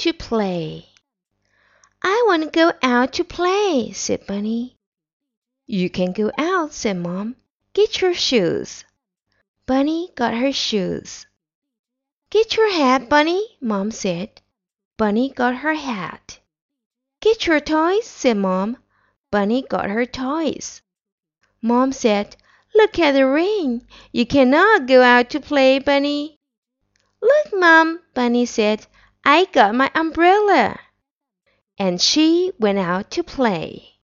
to play. I want to go out to play, said Bunny. You can go out, said Mom. Get your shoes. Bunny got her shoes. Get your hat, Bunny, Mom said. Bunny got her hat. Get your toys, said Mom. Bunny got her toys. Mom said, Look at the rain. You cannot go out to play, Bunny. Look, Mom, Bunny said. I got my umbrella. And she went out to play.